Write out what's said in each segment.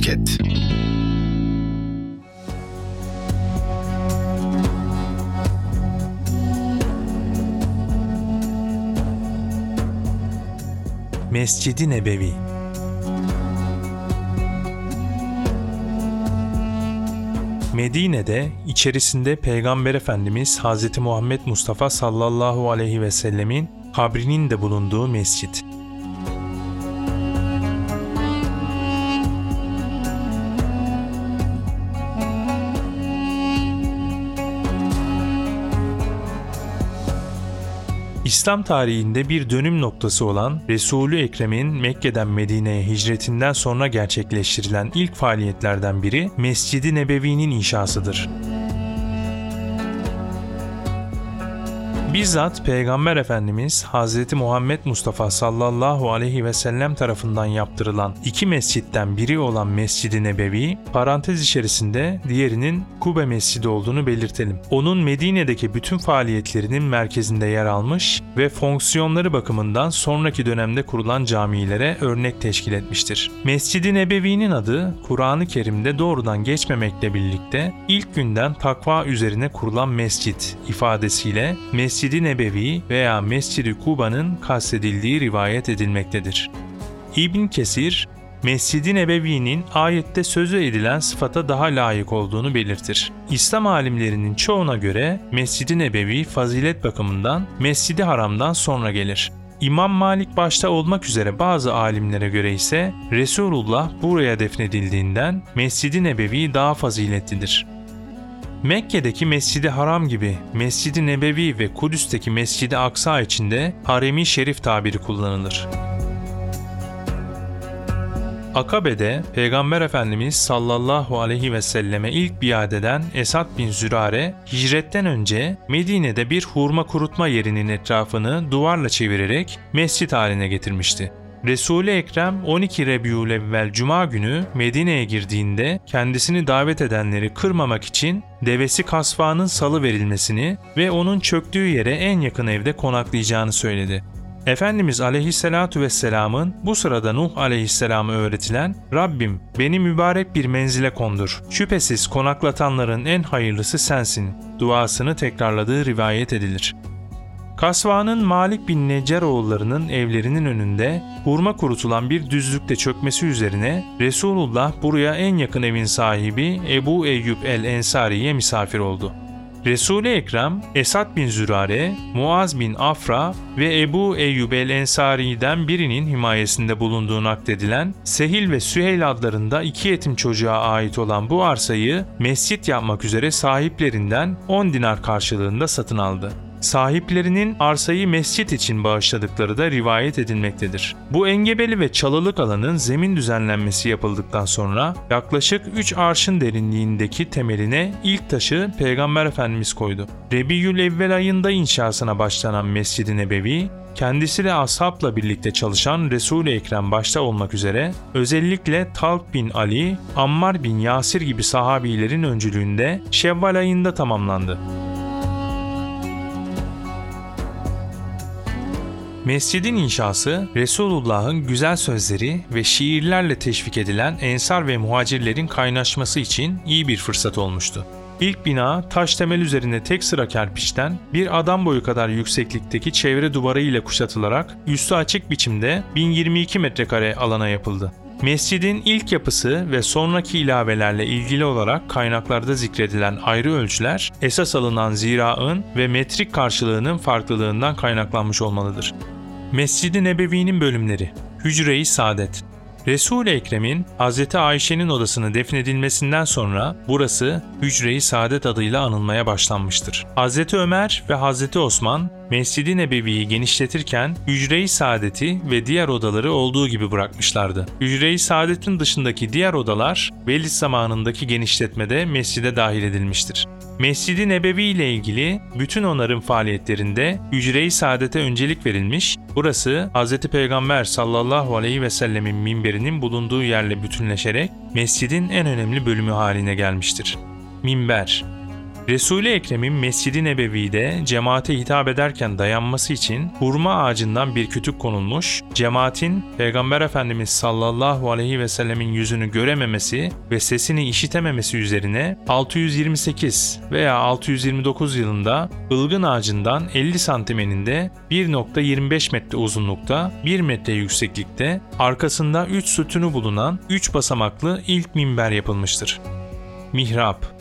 Podcast. Mescid-i Nebevi Medine'de içerisinde Peygamber Efendimiz Hz. Muhammed Mustafa sallallahu aleyhi ve sellemin kabrinin de bulunduğu mescit. İslam tarihinde bir dönüm noktası olan Resulü Ekrem'in Mekke'den Medine'ye hicretinden sonra gerçekleştirilen ilk faaliyetlerden biri Mescid-i Nebevi'nin inşasıdır. Bizzat Peygamber Efendimiz Hz. Muhammed Mustafa sallallahu aleyhi ve sellem tarafından yaptırılan iki mescitten biri olan Mescid-i Nebevi, parantez içerisinde diğerinin Kube Mescidi olduğunu belirtelim. Onun Medine'deki bütün faaliyetlerinin merkezinde yer almış ve fonksiyonları bakımından sonraki dönemde kurulan camilere örnek teşkil etmiştir. Mescid-i Nebevi'nin adı Kur'an-ı Kerim'de doğrudan geçmemekle birlikte ilk günden takva üzerine kurulan mescit ifadesiyle mescid Mescid-i Nebevi veya Mescid-i Kuba'nın kastedildiği rivayet edilmektedir. İbn Kesir, Mescid-i Nebevi'nin ayette sözü edilen sıfata daha layık olduğunu belirtir. İslam alimlerinin çoğuna göre Mescid-i Nebevi fazilet bakımından Mescid-i Haram'dan sonra gelir. İmam Malik başta olmak üzere bazı alimlere göre ise Resulullah buraya defnedildiğinden Mescid-i Nebevi daha faziletlidir. Mekke'deki Mescid-i Haram gibi Mescid-i Nebevi ve Kudüs'teki Mescid-i Aksa içinde Haremi Şerif tabiri kullanılır. Akabe'de Peygamber Efendimiz sallallahu aleyhi ve selleme ilk biat eden Esad bin Zürare, hicretten önce Medine'de bir hurma kurutma yerinin etrafını duvarla çevirerek mescit haline getirmişti. Resul-i Ekrem 12 Rebiülevvel Cuma günü Medine'ye girdiğinde kendisini davet edenleri kırmamak için devesi kasvanın salı verilmesini ve onun çöktüğü yere en yakın evde konaklayacağını söyledi. Efendimiz aleyhissalatu vesselamın bu sırada Nuh aleyhisselamı öğretilen Rabbim beni mübarek bir menzile kondur. Şüphesiz konaklatanların en hayırlısı sensin duasını tekrarladığı rivayet edilir. Kasva'nın Malik bin Neccaroğullarının evlerinin önünde hurma kurutulan bir düzlükte çökmesi üzerine Resulullah buraya en yakın evin sahibi Ebu Eyyub el-Ensari'ye misafir oldu. Resul-i Ekrem, Esad bin Zürare, Muaz bin Afra ve Ebu Eyyub el-Ensari'den birinin himayesinde bulunduğu nakledilen Sehil ve Süheyl adlarında iki yetim çocuğa ait olan bu arsayı mescit yapmak üzere sahiplerinden 10 dinar karşılığında satın aldı sahiplerinin arsayı mescit için bağışladıkları da rivayet edilmektedir. Bu engebeli ve çalılık alanın zemin düzenlenmesi yapıldıktan sonra yaklaşık 3 arşın derinliğindeki temeline ilk taşı Peygamber Efendimiz koydu. Rebiyül Evvel ayında inşasına başlanan Mescid-i Nebevi, kendisiyle ashabla birlikte çalışan Resul-i Ekrem başta olmak üzere özellikle Talk bin Ali, Ammar bin Yasir gibi sahabilerin öncülüğünde Şevval ayında tamamlandı. Mescidin inşası Resulullah'ın güzel sözleri ve şiirlerle teşvik edilen ensar ve muhacirlerin kaynaşması için iyi bir fırsat olmuştu. İlk bina taş temel üzerine tek sıra kerpiçten bir adam boyu kadar yükseklikteki çevre duvarı ile kuşatılarak üstü açık biçimde 1022 metrekare alana yapıldı. Mescidin ilk yapısı ve sonraki ilavelerle ilgili olarak kaynaklarda zikredilen ayrı ölçüler esas alınan ziraın ve metrik karşılığının farklılığından kaynaklanmış olmalıdır. Mescid-i Nebevi'nin bölümleri Hücre-i Saadet Resul-i Ekrem'in Hz. Ayşe'nin odasını defnedilmesinden sonra burası Hücre-i Saadet adıyla anılmaya başlanmıştır. Hz. Ömer ve Hz. Osman Mescid-i Nebevi'yi genişletirken Hücre-i Saadet'i ve diğer odaları olduğu gibi bırakmışlardı. Hücre-i Saadet'in dışındaki diğer odalar Velid zamanındaki genişletmede mescide dahil edilmiştir. Mescid-i Nebevi ile ilgili bütün onarım faaliyetlerinde Hücre-i Saadet'e öncelik verilmiş, burası Hz. Peygamber sallallahu aleyhi ve sellemin minberinin bulunduğu yerle bütünleşerek mescidin en önemli bölümü haline gelmiştir. Minber Resul-i Ekrem'in Mescid-i Nebevi'de cemaate hitap ederken dayanması için hurma ağacından bir kütük konulmuş, cemaatin Peygamber Efendimiz sallallahu aleyhi ve sellemin yüzünü görememesi ve sesini işitememesi üzerine 628 veya 629 yılında ılgın ağacından 50 santim eninde 1.25 metre uzunlukta 1 metre yükseklikte arkasında 3 sütunu bulunan 3 basamaklı ilk minber yapılmıştır. Mihrap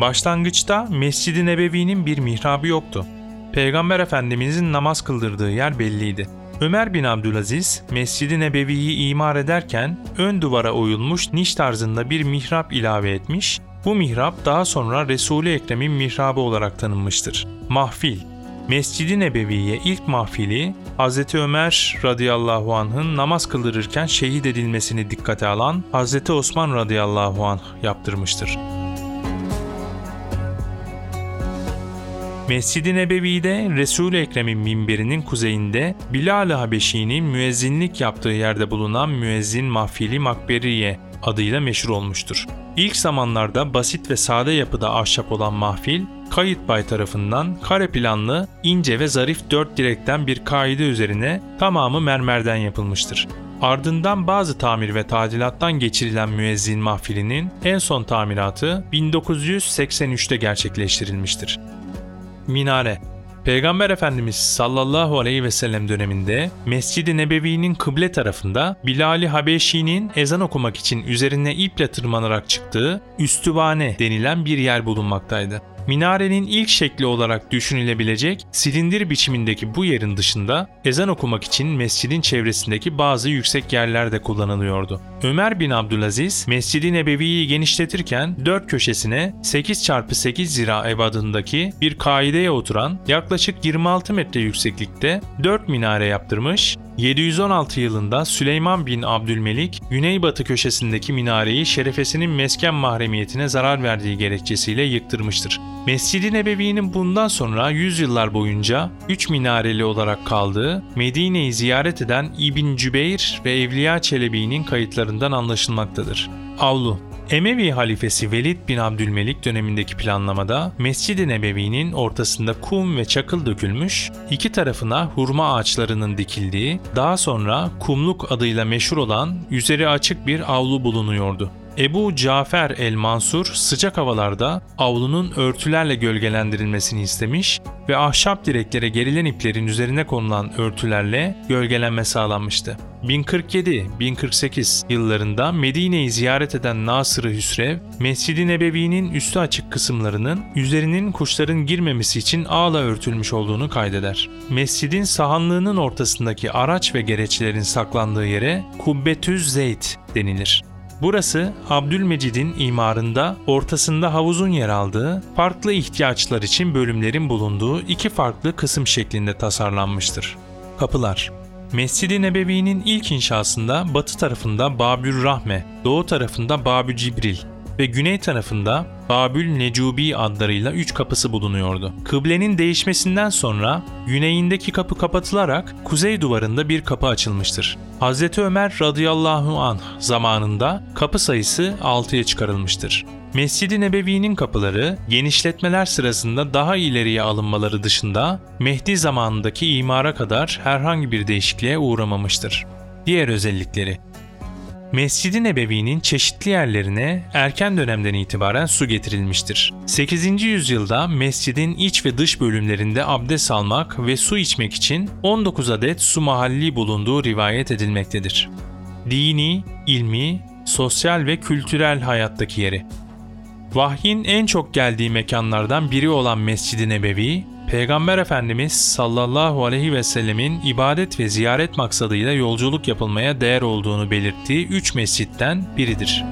Başlangıçta Mescid-i Nebevi'nin bir mihrabı yoktu. Peygamber Efendimizin namaz kıldırdığı yer belliydi. Ömer bin Abdülaziz, Mescid-i Nebevi'yi imar ederken ön duvara oyulmuş niş tarzında bir mihrap ilave etmiş, bu mihrap daha sonra Resul-i Ekrem'in mihrabı olarak tanınmıştır. Mahfil Mescid-i Nebevi'ye ilk mahfili Hz. Ömer radıyallahu anh'ın namaz kıldırırken şehit edilmesini dikkate alan Hz. Osman radıyallahu anh yaptırmıştır. Mescid-i Nebevi'de Resul-i Ekrem'in minberinin kuzeyinde Bilal-i Habeşi'nin müezzinlik yaptığı yerde bulunan müezzin mahfili Makberiye adıyla meşhur olmuştur. İlk zamanlarda basit ve sade yapıda ahşap olan mahfil, Kayıt Bay tarafından kare planlı, ince ve zarif dört direkten bir kaide üzerine tamamı mermerden yapılmıştır. Ardından bazı tamir ve tadilattan geçirilen müezzin mahfilinin en son tamiratı 1983'te gerçekleştirilmiştir. Minare Peygamber Efendimiz sallallahu aleyhi ve sellem döneminde Mescid-i Nebevi'nin kıble tarafında Bilal-i Habeşi'nin ezan okumak için üzerine iple tırmanarak çıktığı üstüvane denilen bir yer bulunmaktaydı. Minarenin ilk şekli olarak düşünülebilecek silindir biçimindeki bu yerin dışında ezan okumak için mescidin çevresindeki bazı yüksek yerler de kullanılıyordu. Ömer bin Abdülaziz Mescid-i Nebevi'yi genişletirken dört köşesine 8 çarpı 8 zira ebadındaki bir kaideye oturan yaklaşık 26 metre yükseklikte 4 minare yaptırmış 716 yılında Süleyman bin Abdülmelik güneybatı köşesindeki minareyi şerefesinin mesken mahremiyetine zarar verdiği gerekçesiyle yıktırmıştır. Mescid-i Nebevi'nin bundan sonra yüzyıllar boyunca üç minareli olarak kaldığı Medine'yi ziyaret eden İbn Cübeyr ve Evliya Çelebi'nin kayıtlarından anlaşılmaktadır. Avlu Emevi halifesi Velid bin Abdülmelik dönemindeki planlamada Mescid-i Nebevi'nin ortasında kum ve çakıl dökülmüş, iki tarafına hurma ağaçlarının dikildiği, daha sonra kumluk adıyla meşhur olan üzeri açık bir avlu bulunuyordu. Ebu Cafer el-Mansur sıcak havalarda avlunun örtülerle gölgelendirilmesini istemiş ve ahşap direklere gerilen iplerin üzerine konulan örtülerle gölgelenme sağlanmıştı. 1047-1048 yıllarında Medine'yi ziyaret eden Nasır-ı Hüsrev, Mescid-i Nebevi'nin üstü açık kısımlarının üzerinin kuşların girmemesi için ağla örtülmüş olduğunu kaydeder. Mescidin sahanlığının ortasındaki araç ve gereçlerin saklandığı yere Kubbetüz Zeyt denilir. Burası Abdülmecid'in imarında ortasında havuzun yer aldığı, farklı ihtiyaçlar için bölümlerin bulunduğu iki farklı kısım şeklinde tasarlanmıştır. Kapılar Mescid-i Nebevi'nin ilk inşasında batı tarafında Babür Rahme, doğu tarafında Babü Cibril, ve güney tarafında Babül Necubi adlarıyla üç kapısı bulunuyordu. Kıblenin değişmesinden sonra güneyindeki kapı kapatılarak kuzey duvarında bir kapı açılmıştır. Hz. Ömer radıyallahu anh zamanında kapı sayısı 6'ya çıkarılmıştır. Mescid-i Nebevi'nin kapıları genişletmeler sırasında daha ileriye alınmaları dışında Mehdi zamanındaki imara kadar herhangi bir değişikliğe uğramamıştır. Diğer özellikleri Mescid-i Nebevi'nin çeşitli yerlerine erken dönemden itibaren su getirilmiştir. 8. yüzyılda mescidin iç ve dış bölümlerinde abdest almak ve su içmek için 19 adet su mahalli bulunduğu rivayet edilmektedir. Dini, ilmi, sosyal ve kültürel hayattaki yeri Vahyin en çok geldiği mekanlardan biri olan Mescid-i Nebevi, Peygamber Efendimiz sallallahu aleyhi ve sellemin ibadet ve ziyaret maksadıyla yolculuk yapılmaya değer olduğunu belirttiği üç mescitten biridir.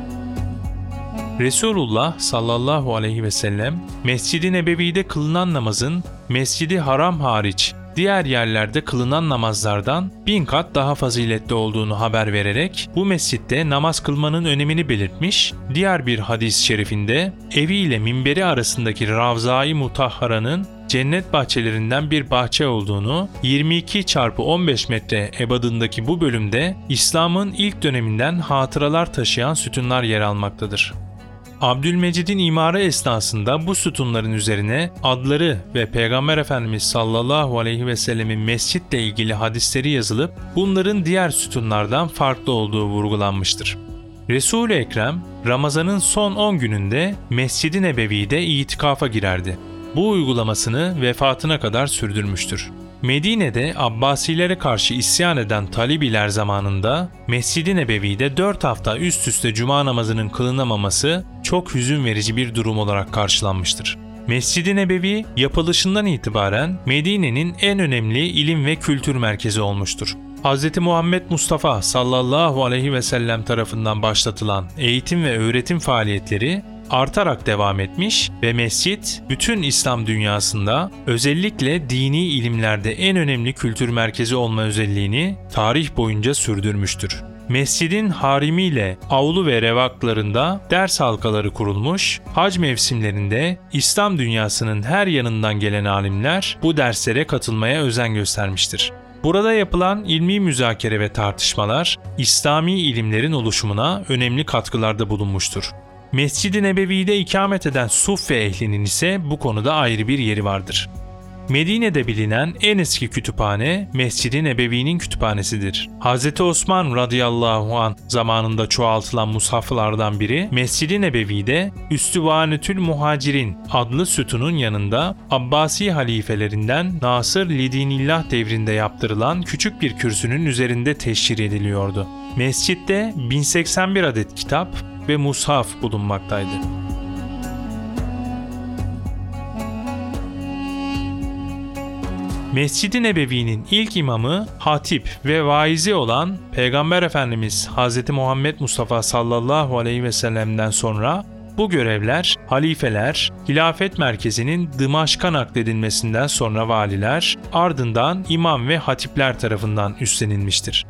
Resulullah sallallahu aleyhi ve sellem Mescid-i Nebevi'de kılınan namazın Mescid-i Haram hariç diğer yerlerde kılınan namazlardan bin kat daha faziletli olduğunu haber vererek bu mescitte namaz kılmanın önemini belirtmiş, diğer bir hadis-i şerifinde evi ile minberi arasındaki Ravza-i Mutahhara'nın cennet bahçelerinden bir bahçe olduğunu, 22 çarpı 15 metre ebadındaki bu bölümde İslam'ın ilk döneminden hatıralar taşıyan sütunlar yer almaktadır. Abdülmecid'in imarı esnasında bu sütunların üzerine adları ve Peygamber Efendimiz sallallahu aleyhi ve sellemin mescitle ilgili hadisleri yazılıp bunların diğer sütunlardan farklı olduğu vurgulanmıştır. Resul-i Ekrem Ramazan'ın son 10 gününde Mescid-i Nebevi'de itikafa girerdi. Bu uygulamasını vefatına kadar sürdürmüştür. Medine'de Abbasilere karşı isyan eden Talibiler zamanında Mescid-i Nebevi'de 4 hafta üst üste cuma namazının kılınamaması çok hüzün verici bir durum olarak karşılanmıştır. Mescid-i Nebevi yapılışından itibaren Medine'nin en önemli ilim ve kültür merkezi olmuştur. Hz. Muhammed Mustafa sallallahu aleyhi ve sellem tarafından başlatılan eğitim ve öğretim faaliyetleri artarak devam etmiş ve mescit bütün İslam dünyasında özellikle dini ilimlerde en önemli kültür merkezi olma özelliğini tarih boyunca sürdürmüştür. Mescidin harimiyle avlu ve revaklarında ders halkaları kurulmuş, hac mevsimlerinde İslam dünyasının her yanından gelen alimler bu derslere katılmaya özen göstermiştir. Burada yapılan ilmi müzakere ve tartışmalar İslami ilimlerin oluşumuna önemli katkılarda bulunmuştur. Mescid-i Nebevi'de ikamet eden Suffe ehlinin ise bu konuda ayrı bir yeri vardır. Medine'de bilinen en eski kütüphane Mescid-i Nebevi'nin kütüphanesidir. Hz. Osman radıyallahu an zamanında çoğaltılan mushaflardan biri Mescid-i Nebevi'de Üstüvanetül Muhacirin adlı sütunun yanında Abbasi halifelerinden Nasır Lidinillah devrinde yaptırılan küçük bir kürsünün üzerinde teşhir ediliyordu. Mescitte 1081 adet kitap ve mushaf bulunmaktaydı. Mescid-i Nebevi'nin ilk imamı, hatip ve vaizi olan Peygamber Efendimiz Hz. Muhammed Mustafa sallallahu aleyhi ve sellem'den sonra bu görevler halifeler, hilafet merkezinin Dımaşk'a nakledilmesinden sonra valiler, ardından imam ve hatipler tarafından üstlenilmiştir.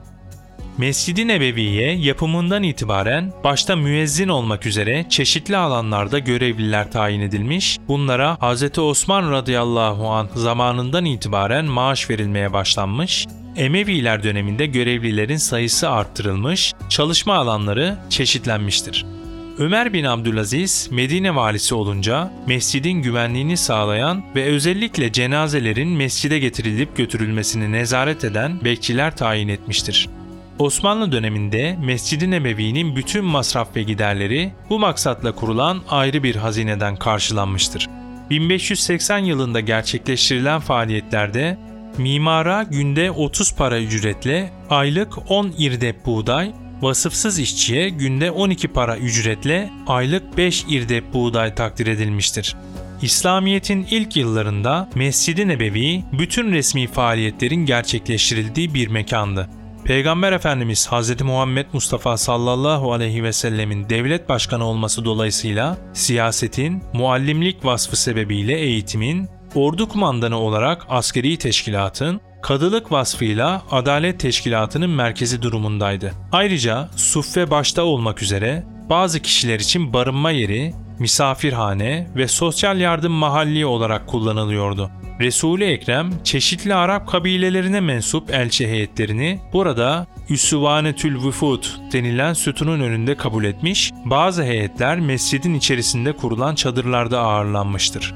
Mescid-i Nebevi'ye yapımından itibaren başta müezzin olmak üzere çeşitli alanlarda görevliler tayin edilmiş, bunlara Hz. Osman radıyallahu an zamanından itibaren maaş verilmeye başlanmış, Emeviler döneminde görevlilerin sayısı arttırılmış, çalışma alanları çeşitlenmiştir. Ömer bin Abdülaziz Medine valisi olunca mescidin güvenliğini sağlayan ve özellikle cenazelerin mescide getirilip götürülmesini nezaret eden bekçiler tayin etmiştir. Osmanlı döneminde Mescid-i Nebevi'nin bütün masraf ve giderleri bu maksatla kurulan ayrı bir hazineden karşılanmıştır. 1580 yılında gerçekleştirilen faaliyetlerde mimara günde 30 para ücretle aylık 10 irdep buğday, vasıfsız işçiye günde 12 para ücretle aylık 5 irdep buğday takdir edilmiştir. İslamiyet'in ilk yıllarında Mescid-i Nebevi bütün resmi faaliyetlerin gerçekleştirildiği bir mekandı. Peygamber Efendimiz Hz. Muhammed Mustafa sallallahu aleyhi ve sellemin devlet başkanı olması dolayısıyla siyasetin, muallimlik vasfı sebebiyle eğitimin, ordu kumandanı olarak askeri teşkilatın, kadılık vasfıyla adalet teşkilatının merkezi durumundaydı. Ayrıca suffe başta olmak üzere bazı kişiler için barınma yeri, misafirhane ve sosyal yardım mahalli olarak kullanılıyordu. Resul-i Ekrem çeşitli Arap kabilelerine mensup elçi heyetlerini burada Üsüvanetül Vüfud denilen sütunun önünde kabul etmiş, bazı heyetler mescidin içerisinde kurulan çadırlarda ağırlanmıştır.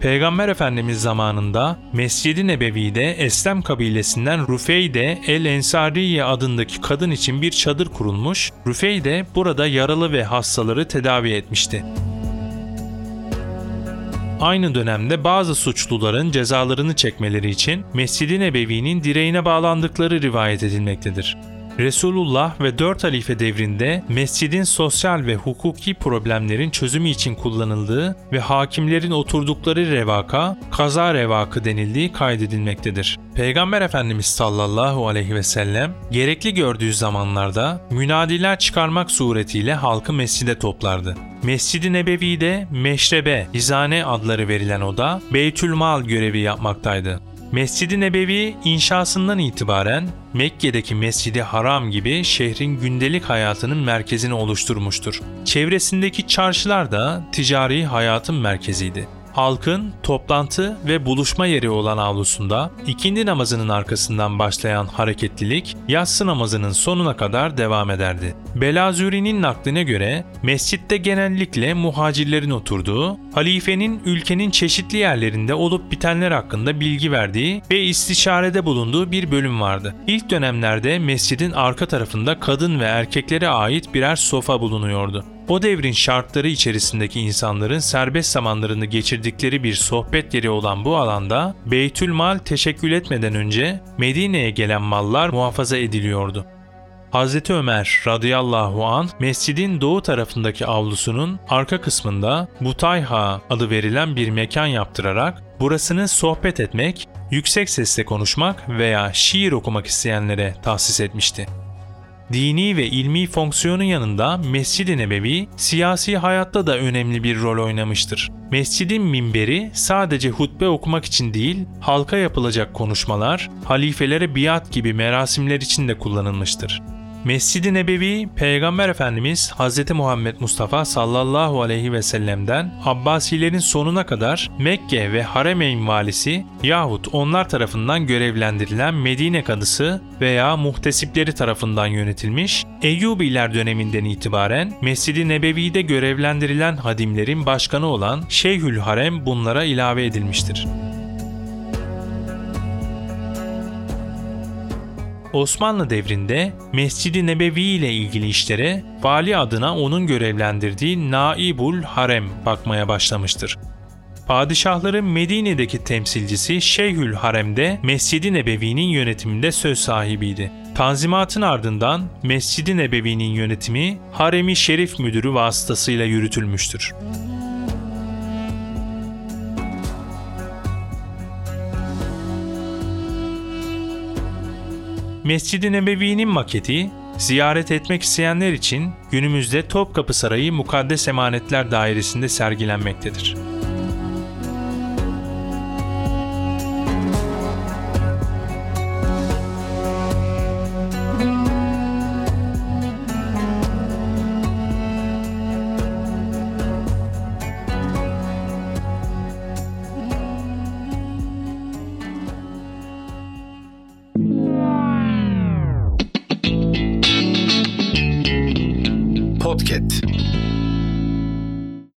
Peygamber Efendimiz zamanında Mescid-i Nebevi'de Eslem kabilesinden Rufeyde el-Ensariye adındaki kadın için bir çadır kurulmuş, Rufeyde burada yaralı ve hastaları tedavi etmişti. Aynı dönemde bazı suçluların cezalarını çekmeleri için Mescid-i Nebevi'nin direğine bağlandıkları rivayet edilmektedir. Resulullah ve dört halife devrinde mescidin sosyal ve hukuki problemlerin çözümü için kullanıldığı ve hakimlerin oturdukları revaka, kaza revakı denildiği kaydedilmektedir. Peygamber Efendimiz sallallahu aleyhi ve sellem gerekli gördüğü zamanlarda münadiler çıkarmak suretiyle halkı mescide toplardı. Mescid-i Nebevi'de meşrebe, hizane adları verilen oda Beytülmal görevi yapmaktaydı. Mescid-i Nebevi inşasından itibaren Mekke'deki Mescid-i Haram gibi şehrin gündelik hayatının merkezini oluşturmuştur. Çevresindeki çarşılar da ticari hayatın merkeziydi. Halkın toplantı ve buluşma yeri olan avlusunda ikindi namazının arkasından başlayan hareketlilik yatsı namazının sonuna kadar devam ederdi. Belazuri'nin nakline göre mescitte genellikle muhacirlerin oturduğu, halifenin ülkenin çeşitli yerlerinde olup bitenler hakkında bilgi verdiği ve istişarede bulunduğu bir bölüm vardı. İlk dönemlerde mescidin arka tarafında kadın ve erkeklere ait birer sofa bulunuyordu. O devrin şartları içerisindeki insanların serbest zamanlarını geçirdikleri bir sohbet yeri olan bu alanda Beytül Mal teşekkül etmeden önce Medine'ye gelen mallar muhafaza ediliyordu. Hz. Ömer radıyallahu an mescidin doğu tarafındaki avlusunun arka kısmında Butayha adı verilen bir mekan yaptırarak burasını sohbet etmek, yüksek sesle konuşmak veya şiir okumak isteyenlere tahsis etmişti dini ve ilmi fonksiyonu yanında Mescid-i Nebevi siyasi hayatta da önemli bir rol oynamıştır. Mescidin minberi sadece hutbe okumak için değil, halka yapılacak konuşmalar, halifelere biat gibi merasimler için de kullanılmıştır. Mescid-i Nebevi Peygamber Efendimiz Hz. Muhammed Mustafa sallallahu aleyhi ve sellem'den Abbasilerin sonuna kadar Mekke ve Haremeyn valisi yahut onlar tarafından görevlendirilen Medine kadısı veya muhtesipleri tarafından yönetilmiş, Eyyubiler döneminden itibaren Mescid-i Nebevi'de görevlendirilen hadimlerin başkanı olan Şeyhül Harem bunlara ilave edilmiştir. Osmanlı devrinde Mescid-i Nebevi ile ilgili işlere vali adına onun görevlendirdiği Naibul Harem bakmaya başlamıştır. Padişahların Medine'deki temsilcisi Şeyhül Harem'de Mescid-i Nebevi'nin yönetiminde söz sahibiydi. Tanzimatın ardından Mescid-i Nebevi'nin yönetimi Haremi Şerif Müdürü vasıtasıyla yürütülmüştür. Mescid-i Nebevi'nin maketi ziyaret etmek isteyenler için günümüzde Topkapı Sarayı Mukaddes Emanetler Dairesi'nde sergilenmektedir.